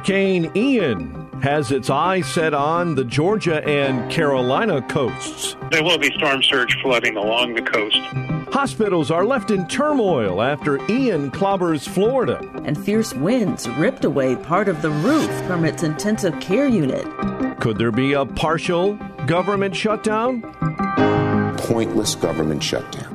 Hurricane Ian has its eye set on the Georgia and Carolina coasts. There will be storm surge flooding along the coast. Hospitals are left in turmoil after Ian clobbers Florida. And fierce winds ripped away part of the roof from its intensive care unit. Could there be a partial government shutdown? Pointless government shutdown.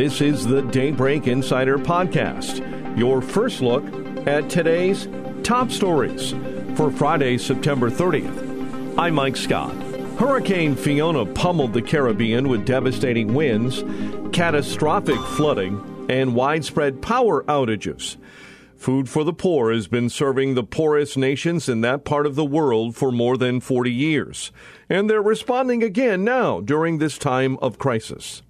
This is the Daybreak Insider Podcast, your first look at today's top stories for Friday, September 30th. I'm Mike Scott. Hurricane Fiona pummeled the Caribbean with devastating winds, catastrophic flooding, and widespread power outages. Food for the Poor has been serving the poorest nations in that part of the world for more than 40 years, and they're responding again now during this time of crisis.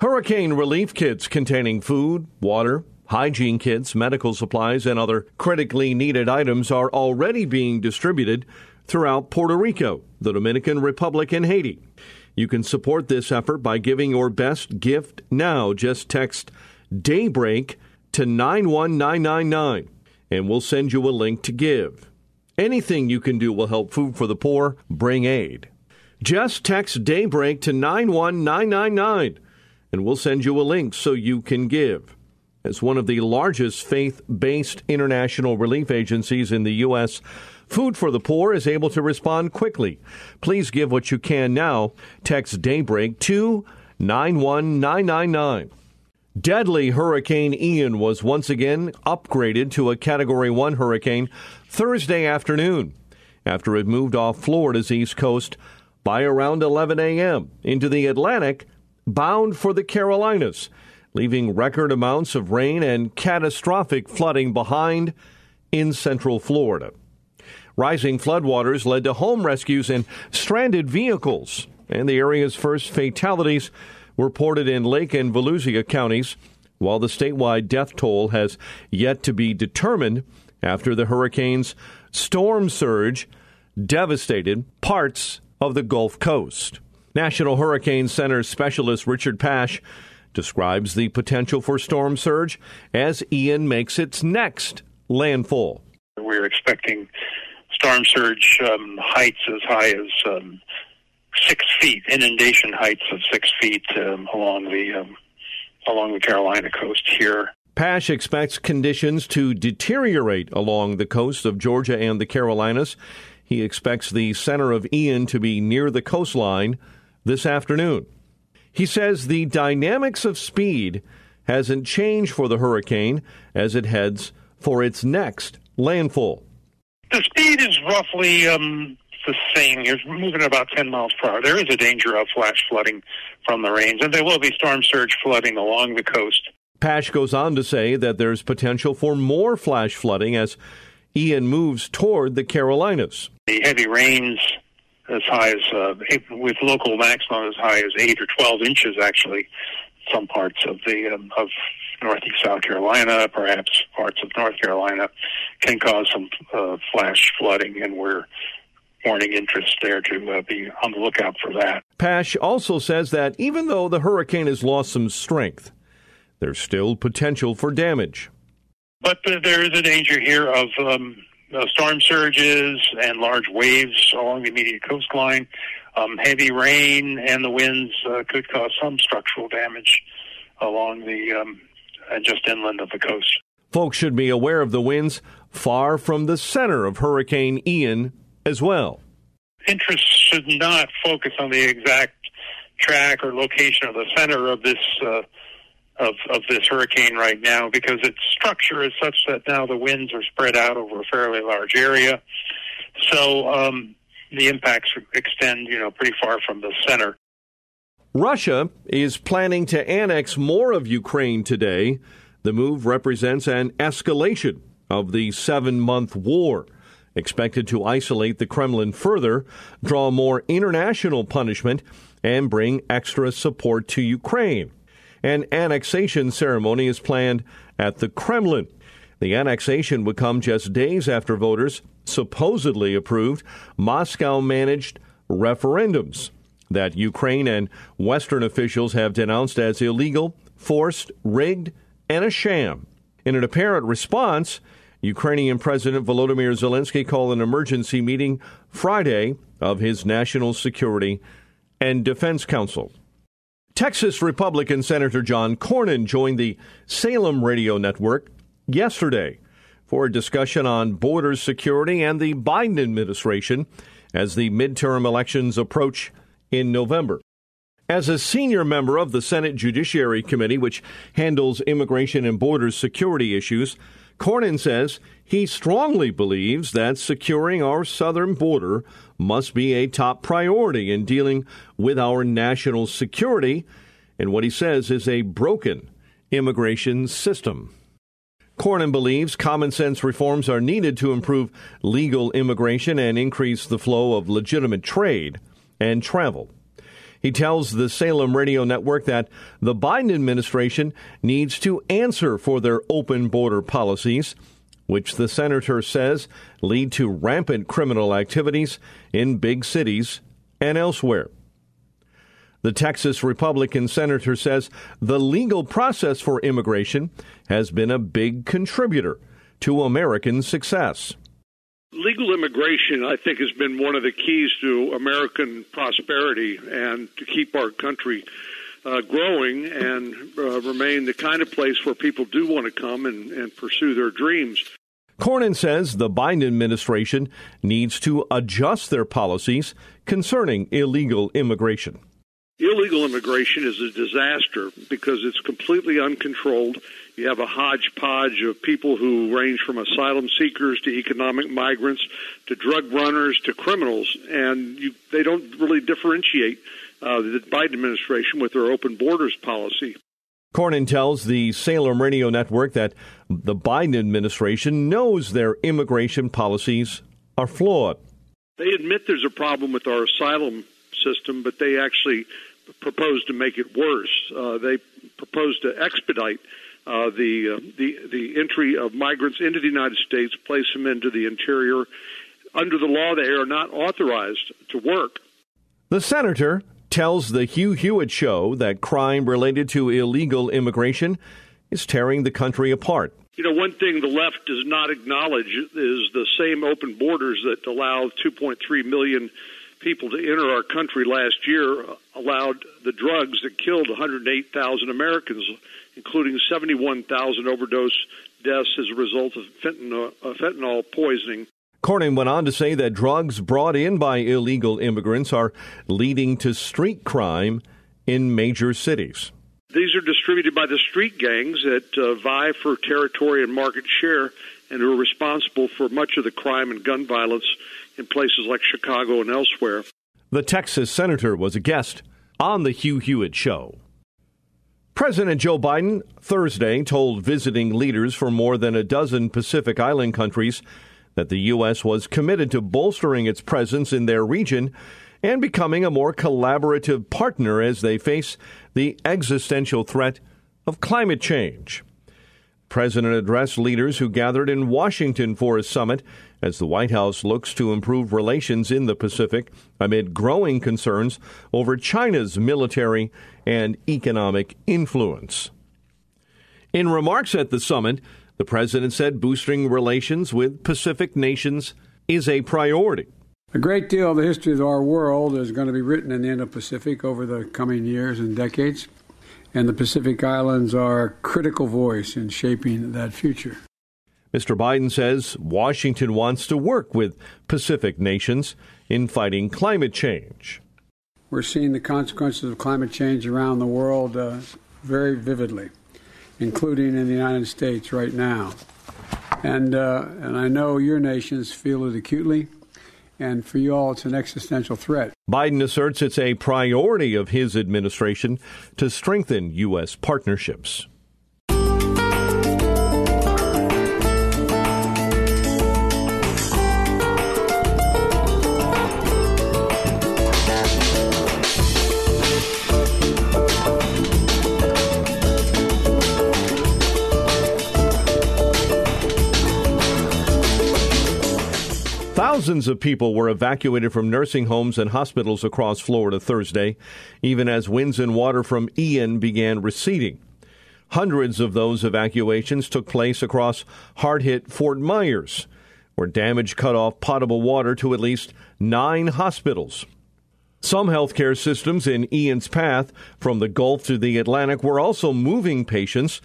Hurricane relief kits containing food, water, hygiene kits, medical supplies, and other critically needed items are already being distributed throughout Puerto Rico, the Dominican Republic, and Haiti. You can support this effort by giving your best gift now. Just text Daybreak to 91999 and we'll send you a link to give. Anything you can do will help Food for the Poor bring aid. Just text Daybreak to 91999 and we'll send you a link so you can give. As one of the largest faith based international relief agencies in the U.S., Food for the Poor is able to respond quickly. Please give what you can now. Text Daybreak to 91999. Deadly Hurricane Ian was once again upgraded to a Category 1 hurricane Thursday afternoon after it moved off Florida's east coast by around 11 a.m. into the Atlantic bound for the Carolinas, leaving record amounts of rain and catastrophic flooding behind in central Florida. Rising floodwaters led to home rescues and stranded vehicles, and the area's first fatalities were reported in Lake and Volusia counties, while the statewide death toll has yet to be determined after the hurricane's storm surge devastated parts of the Gulf Coast. National Hurricane Center specialist Richard Pasch describes the potential for storm surge as Ian makes its next landfall. We're expecting storm surge um, heights as high as um, six feet, inundation heights of six feet um, along the um, along the Carolina coast here. Pasch expects conditions to deteriorate along the coast of Georgia and the Carolinas. He expects the center of Ian to be near the coastline this afternoon. He says the dynamics of speed hasn't changed for the hurricane as it heads for its next landfall. The speed is roughly um, the same. You're moving about 10 miles per hour. There is a danger of flash flooding from the rains, and there will be storm surge flooding along the coast. Pasch goes on to say that there's potential for more flash flooding as Ian moves toward the Carolinas. The heavy rains as high as uh, with local maximum as high as eight or twelve inches. Actually, some parts of the um, of northeast South Carolina, perhaps parts of North Carolina, can cause some uh, flash flooding, and we're warning interest there to uh, be on the lookout for that. Pasch also says that even though the hurricane has lost some strength, there's still potential for damage. But there is a danger here of um, uh, storm surges and large waves along the immediate coastline. Um, heavy rain and the winds uh, could cause some structural damage along the um, uh, just inland of the coast. Folks should be aware of the winds far from the center of Hurricane Ian as well. Interest should not focus on the exact track or location of the center of this uh, of, of this hurricane right now because its structure is such that now the winds are spread out over a fairly large area. So um, the impacts extend, you know, pretty far from the center. Russia is planning to annex more of Ukraine today. The move represents an escalation of the seven month war, expected to isolate the Kremlin further, draw more international punishment, and bring extra support to Ukraine. An annexation ceremony is planned at the Kremlin. The annexation would come just days after voters supposedly approved Moscow managed referendums that Ukraine and Western officials have denounced as illegal, forced, rigged, and a sham. In an apparent response, Ukrainian President Volodymyr Zelensky called an emergency meeting Friday of his National Security and Defense Council. Texas Republican Senator John Cornyn joined the Salem Radio Network yesterday for a discussion on border security and the Biden administration as the midterm elections approach in November. As a senior member of the Senate Judiciary Committee, which handles immigration and border security issues, Cornyn says he strongly believes that securing our southern border must be a top priority in dealing with our national security and what he says is a broken immigration system. Cornyn believes common sense reforms are needed to improve legal immigration and increase the flow of legitimate trade and travel. He tells the Salem Radio Network that the Biden administration needs to answer for their open border policies, which the senator says lead to rampant criminal activities in big cities and elsewhere. The Texas Republican senator says the legal process for immigration has been a big contributor to American success. Legal immigration, I think, has been one of the keys to American prosperity and to keep our country uh, growing and uh, remain the kind of place where people do want to come and, and pursue their dreams. Cornyn says the Biden administration needs to adjust their policies concerning illegal immigration. Illegal immigration is a disaster because it's completely uncontrolled. You have a hodgepodge of people who range from asylum seekers to economic migrants to drug runners to criminals, and you, they don't really differentiate uh, the Biden administration with their open borders policy. Cornyn tells the Salem Radio Network that the Biden administration knows their immigration policies are flawed. They admit there's a problem with our asylum system, but they actually proposed to make it worse. Uh, they proposed to expedite uh, the uh, the the entry of migrants into the United States, place them into the interior. Under the law, they are not authorized to work. The senator tells the Hugh Hewitt show that crime related to illegal immigration is tearing the country apart. You know, one thing the left does not acknowledge is the same open borders that allow 2.3 million people to enter our country last year allowed the drugs that killed 108,000 Americans, including 71,000 overdose deaths as a result of fentanyl, uh, fentanyl poisoning. Cornyn went on to say that drugs brought in by illegal immigrants are leading to street crime in major cities. These are distributed by the street gangs that uh, vie for territory and market share and who are responsible for much of the crime and gun violence in places like Chicago and elsewhere. The Texas senator was a guest on the Hugh Hewitt Show. President Joe Biden Thursday told visiting leaders from more than a dozen Pacific Island countries that the U.S. was committed to bolstering its presence in their region and becoming a more collaborative partner as they face the existential threat of climate change. President addressed leaders who gathered in Washington for a summit as the White House looks to improve relations in the Pacific amid growing concerns over China's military and economic influence. In remarks at the summit, the president said boosting relations with Pacific nations is a priority. A great deal of the history of our world is going to be written in the Indo Pacific over the coming years and decades and the Pacific Islands are a critical voice in shaping that future. Mr. Biden says Washington wants to work with Pacific nations in fighting climate change. We're seeing the consequences of climate change around the world uh, very vividly, including in the United States right now. And, uh, and I know your nations feel it acutely, And for you all, it's an existential threat. Biden asserts it's a priority of his administration to strengthen U.S. partnerships. Thousands of people were evacuated from nursing homes and hospitals across Florida Thursday, even as winds and water from Ian began receding. Hundreds of those evacuations took place across hard hit Fort Myers, where damage cut off potable water to at least nine hospitals. Some healthcare systems in Ian's path from the Gulf to the Atlantic were also moving patients.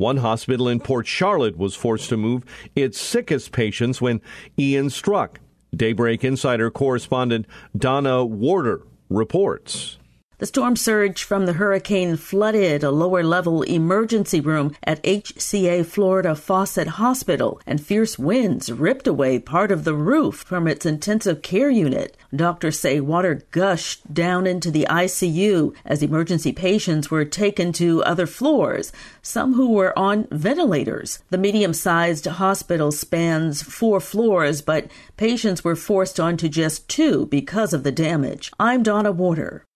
One hospital in Port Charlotte was forced to move its sickest patients when Ian struck. Daybreak Insider correspondent Donna Warder reports. The storm surge from the hurricane flooded a lower level emergency room at HCA Florida Fawcett Hospital, and fierce winds ripped away part of the roof from its intensive care unit. Doctors say water gushed down into the ICU as emergency patients were taken to other floors, some who were on ventilators. The medium sized hospital spans four floors, but patients were forced onto just two because of the damage. I'm Donna Warder.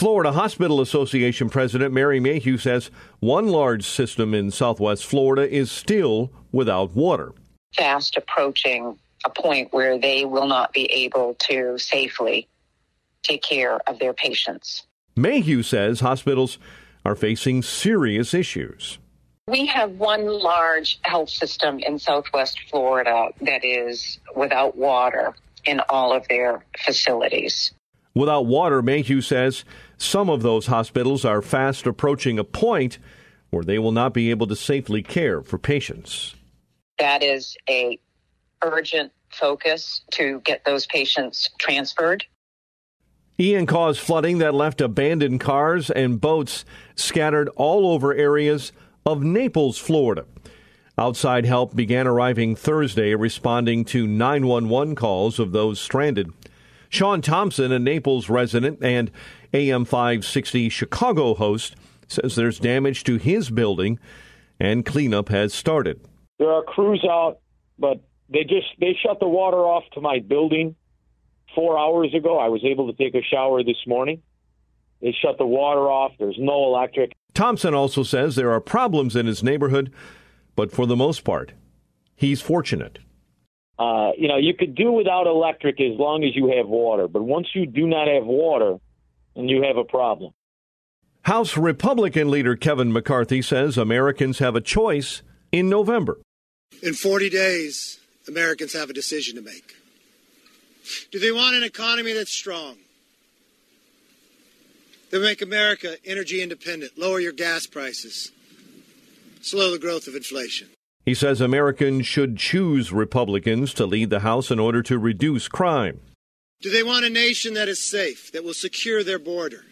Florida Hospital Association President Mary Mayhew says one large system in southwest Florida is still without water. Fast approaching a point where they will not be able to safely take care of their patients. Mayhew says hospitals are facing serious issues. We have one large health system in southwest Florida that is without water in all of their facilities. Without water, Mayhew says some of those hospitals are fast approaching a point where they will not be able to safely care for patients. That is a urgent focus to get those patients transferred. Ian caused flooding that left abandoned cars and boats scattered all over areas of Naples, Florida. Outside help began arriving Thursday, responding to 911 calls of those stranded. Sean Thompson, a Naples resident and AM 560 Chicago host, says there's damage to his building and cleanup has started. There are crews out, but they just they shut the water off to my building 4 hours ago. I was able to take a shower this morning. They shut the water off. There's no electric. Thompson also says there are problems in his neighborhood, but for the most part, he's fortunate. Uh, you know, you could do without electric as long as you have water, but once you do not have water, then you have a problem. House Republican leader Kevin McCarthy says Americans have a choice in November. In 40 days, Americans have a decision to make. Do they want an economy that's strong? That make America energy independent, lower your gas prices, slow the growth of inflation. He says Americans should choose Republicans to lead the House in order to reduce crime. Do they want a nation that is safe, that will secure their border?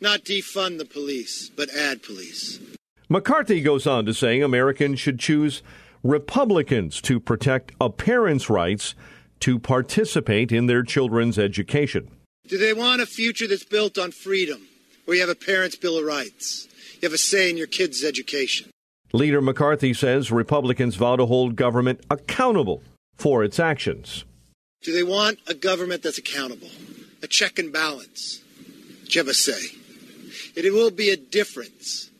Not defund the police, but add police. McCarthy goes on to say Americans should choose Republicans to protect a parent's rights to participate in their children's education. Do they want a future that's built on freedom, where you have a parent's Bill of Rights? You have a say in your kid's education. Leader McCarthy says Republicans vow to hold government accountable for its actions. Do they want a government that's accountable, a check and balance? Do you have a say? It will be a difference.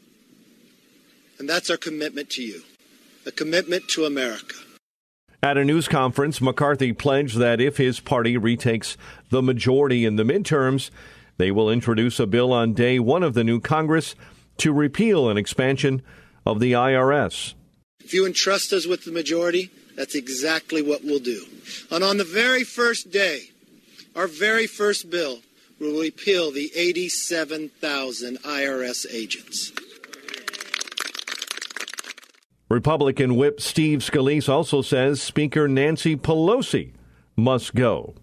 And that's our commitment to you a commitment to America. At a news conference, McCarthy pledged that if his party retakes the majority in the midterms, they will introduce a bill on day one of the new Congress to repeal an expansion of the IRS. If you entrust us with the majority, that's exactly what we'll do. And on the very first day, our very first bill will repeal the 87,000 IRS agents. Republican Whip Steve Scalise also says Speaker Nancy Pelosi must go.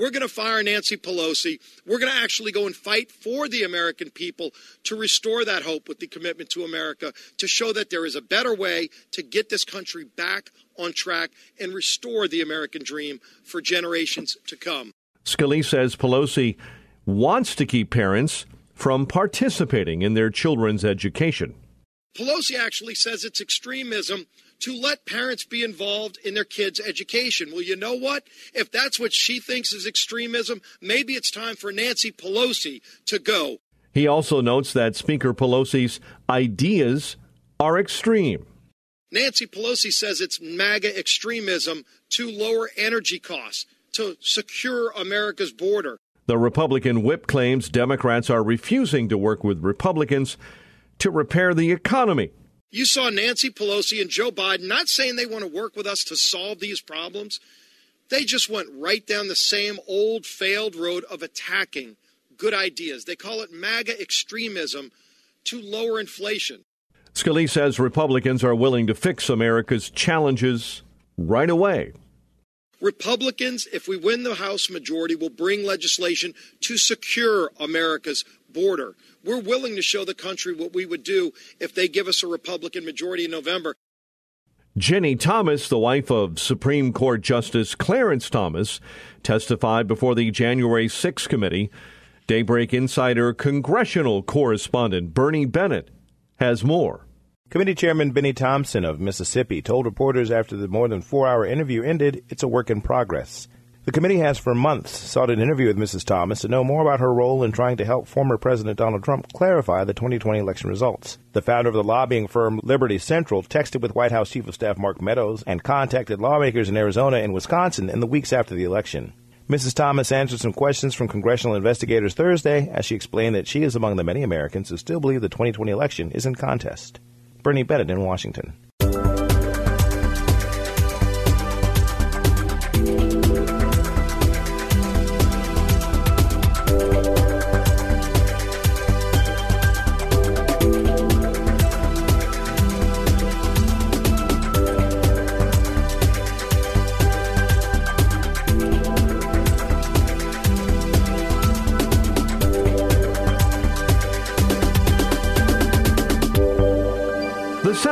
We're going to fire Nancy Pelosi. We're going to actually go and fight for the American people to restore that hope with the commitment to America, to show that there is a better way to get this country back on track and restore the American dream for generations to come. Scalise says Pelosi wants to keep parents from participating in their children's education. Pelosi actually says it's extremism to let parents be involved in their kids' education. Well, you know what? If that's what she thinks is extremism, maybe it's time for Nancy Pelosi to go. He also notes that Speaker Pelosi's ideas are extreme. Nancy Pelosi says it's MAGA extremism to lower energy costs, to secure America's border. The Republican whip claims Democrats are refusing to work with Republicans to repair the economy. You saw Nancy Pelosi and Joe Biden not saying they want to work with us to solve these problems. They just went right down the same old failed road of attacking good ideas. They call it MAGA extremism to lower inflation. Scalise says Republicans are willing to fix America's challenges right away. Republicans, if we win the House majority, will bring legislation to secure America's border. We're willing to show the country what we would do if they give us a Republican majority in November. Ginni Thomas, the wife of Supreme Court Justice Clarence Thomas, testified before the January 6 committee. Daybreak Insider congressional correspondent Bernie Bennett has more. Committee Chairman Benny Thompson of Mississippi told reporters after the more than four hour interview ended it's a work in progress. The committee has for months sought an interview with Mrs. Thomas to know more about her role in trying to help former President Donald Trump clarify the 2020 election results. The founder of the lobbying firm Liberty Central texted with White House Chief of Staff Mark Meadows and contacted lawmakers in Arizona and Wisconsin in the weeks after the election. Mrs. Thomas answered some questions from congressional investigators Thursday as she explained that she is among the many Americans who still believe the 2020 election is in contest. Bernie Bennett in Washington.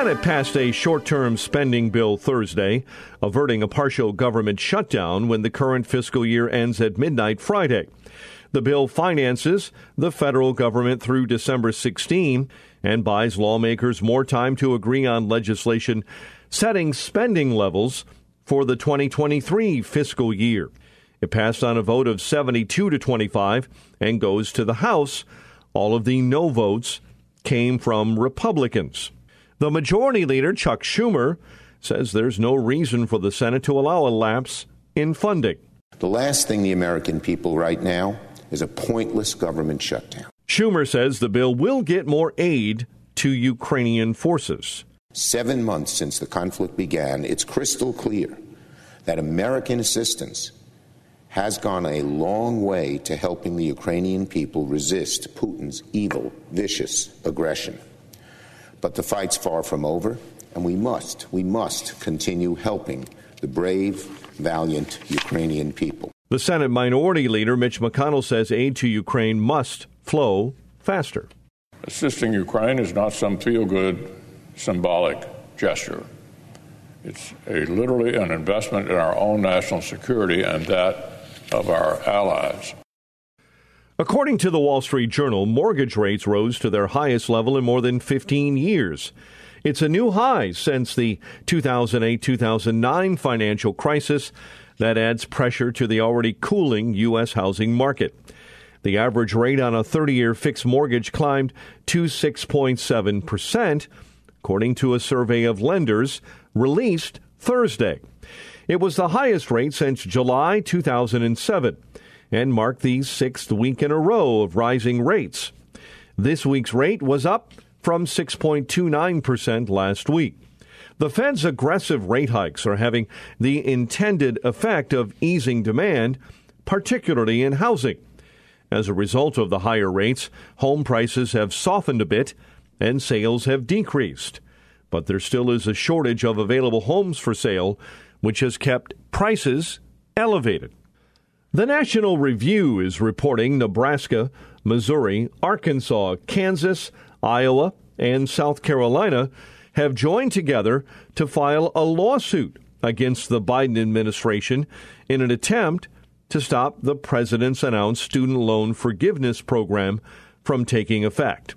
Senate passed a short term spending bill Thursday, averting a partial government shutdown when the current fiscal year ends at midnight Friday. The bill finances the federal government through December 16 and buys lawmakers more time to agree on legislation setting spending levels for the 2023 fiscal year. It passed on a vote of 72 to 25 and goes to the House. All of the no votes came from Republicans. The majority leader, Chuck Schumer, says there's no reason for the Senate to allow a lapse in funding. The last thing the American people right now is a pointless government shutdown. Schumer says the bill will get more aid to Ukrainian forces. Seven months since the conflict began, it's crystal clear that American assistance has gone a long way to helping the Ukrainian people resist Putin's evil, vicious aggression. But the fight's far from over, and we must, we must continue helping the brave, valiant Ukrainian people. The Senate Minority Leader Mitch McConnell says aid to Ukraine must flow faster. Assisting Ukraine is not some feel good symbolic gesture. It's a, literally an investment in our own national security and that of our allies. According to the Wall Street Journal, mortgage rates rose to their highest level in more than 15 years. It's a new high since the 2008 2009 financial crisis that adds pressure to the already cooling U.S. housing market. The average rate on a 30 year fixed mortgage climbed to 6.7%, according to a survey of lenders released Thursday. It was the highest rate since July 2007 and marked the sixth week in a row of rising rates. This week's rate was up from 6.29% last week. The Fed's aggressive rate hikes are having the intended effect of easing demand, particularly in housing. As a result of the higher rates, home prices have softened a bit and sales have decreased. But there still is a shortage of available homes for sale, which has kept prices elevated. The National Review is reporting Nebraska, Missouri, Arkansas, Kansas, Iowa, and South Carolina have joined together to file a lawsuit against the Biden administration in an attempt to stop the president's announced student loan forgiveness program from taking effect.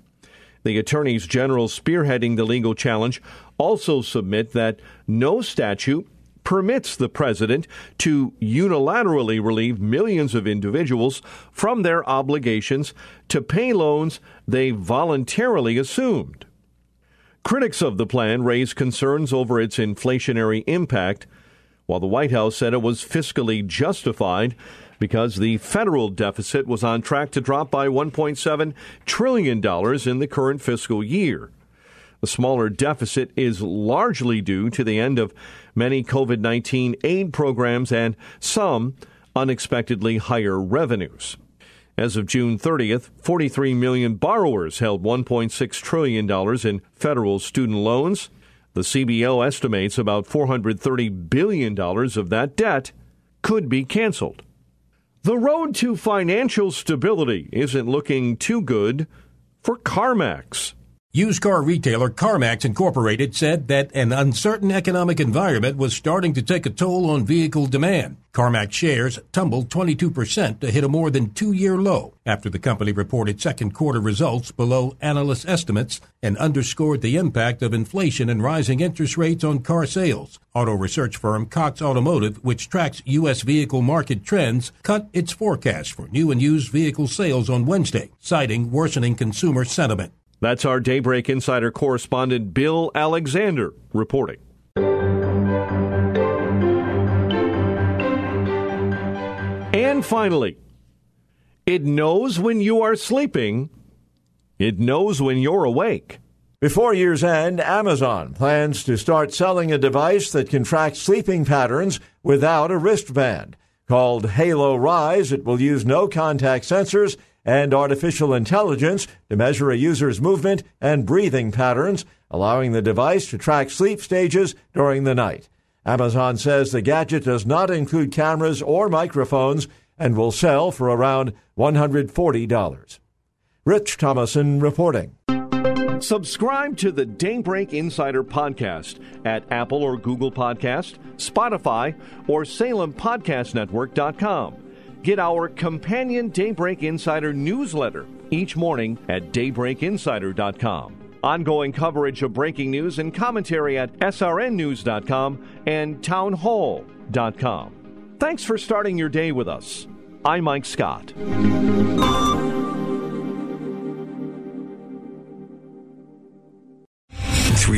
The attorneys general spearheading the legal challenge also submit that no statute permits the president to unilaterally relieve millions of individuals from their obligations to pay loans they voluntarily assumed. Critics of the plan raised concerns over its inflationary impact, while the White House said it was fiscally justified because the federal deficit was on track to drop by $1.7 trillion in the current fiscal year. The smaller deficit is largely due to the end of many COVID 19 aid programs and some unexpectedly higher revenues. As of June 30th, 43 million borrowers held $1.6 trillion in federal student loans. The CBO estimates about $430 billion of that debt could be canceled. The road to financial stability isn't looking too good for CarMax. Used car retailer CarMax Incorporated said that an uncertain economic environment was starting to take a toll on vehicle demand. CarMax shares tumbled 22% to hit a more than two year low after the company reported second quarter results below analyst estimates and underscored the impact of inflation and rising interest rates on car sales. Auto research firm Cox Automotive, which tracks U.S. vehicle market trends, cut its forecast for new and used vehicle sales on Wednesday, citing worsening consumer sentiment. That's our Daybreak Insider correspondent Bill Alexander reporting. And finally, it knows when you are sleeping, it knows when you're awake. Before year's end, Amazon plans to start selling a device that can track sleeping patterns without a wristband. Called Halo Rise, it will use no contact sensors and artificial intelligence to measure a user's movement and breathing patterns, allowing the device to track sleep stages during the night. Amazon says the gadget does not include cameras or microphones and will sell for around $140. Rich Thomason reporting. Subscribe to the Daybreak Insider podcast at Apple or Google Podcast, Spotify, or SalemPodcastNetwork.com. Get our companion Daybreak Insider newsletter each morning at daybreakinsider.com. Ongoing coverage of breaking news and commentary at srnnews.com and townhall.com. Thanks for starting your day with us. I'm Mike Scott.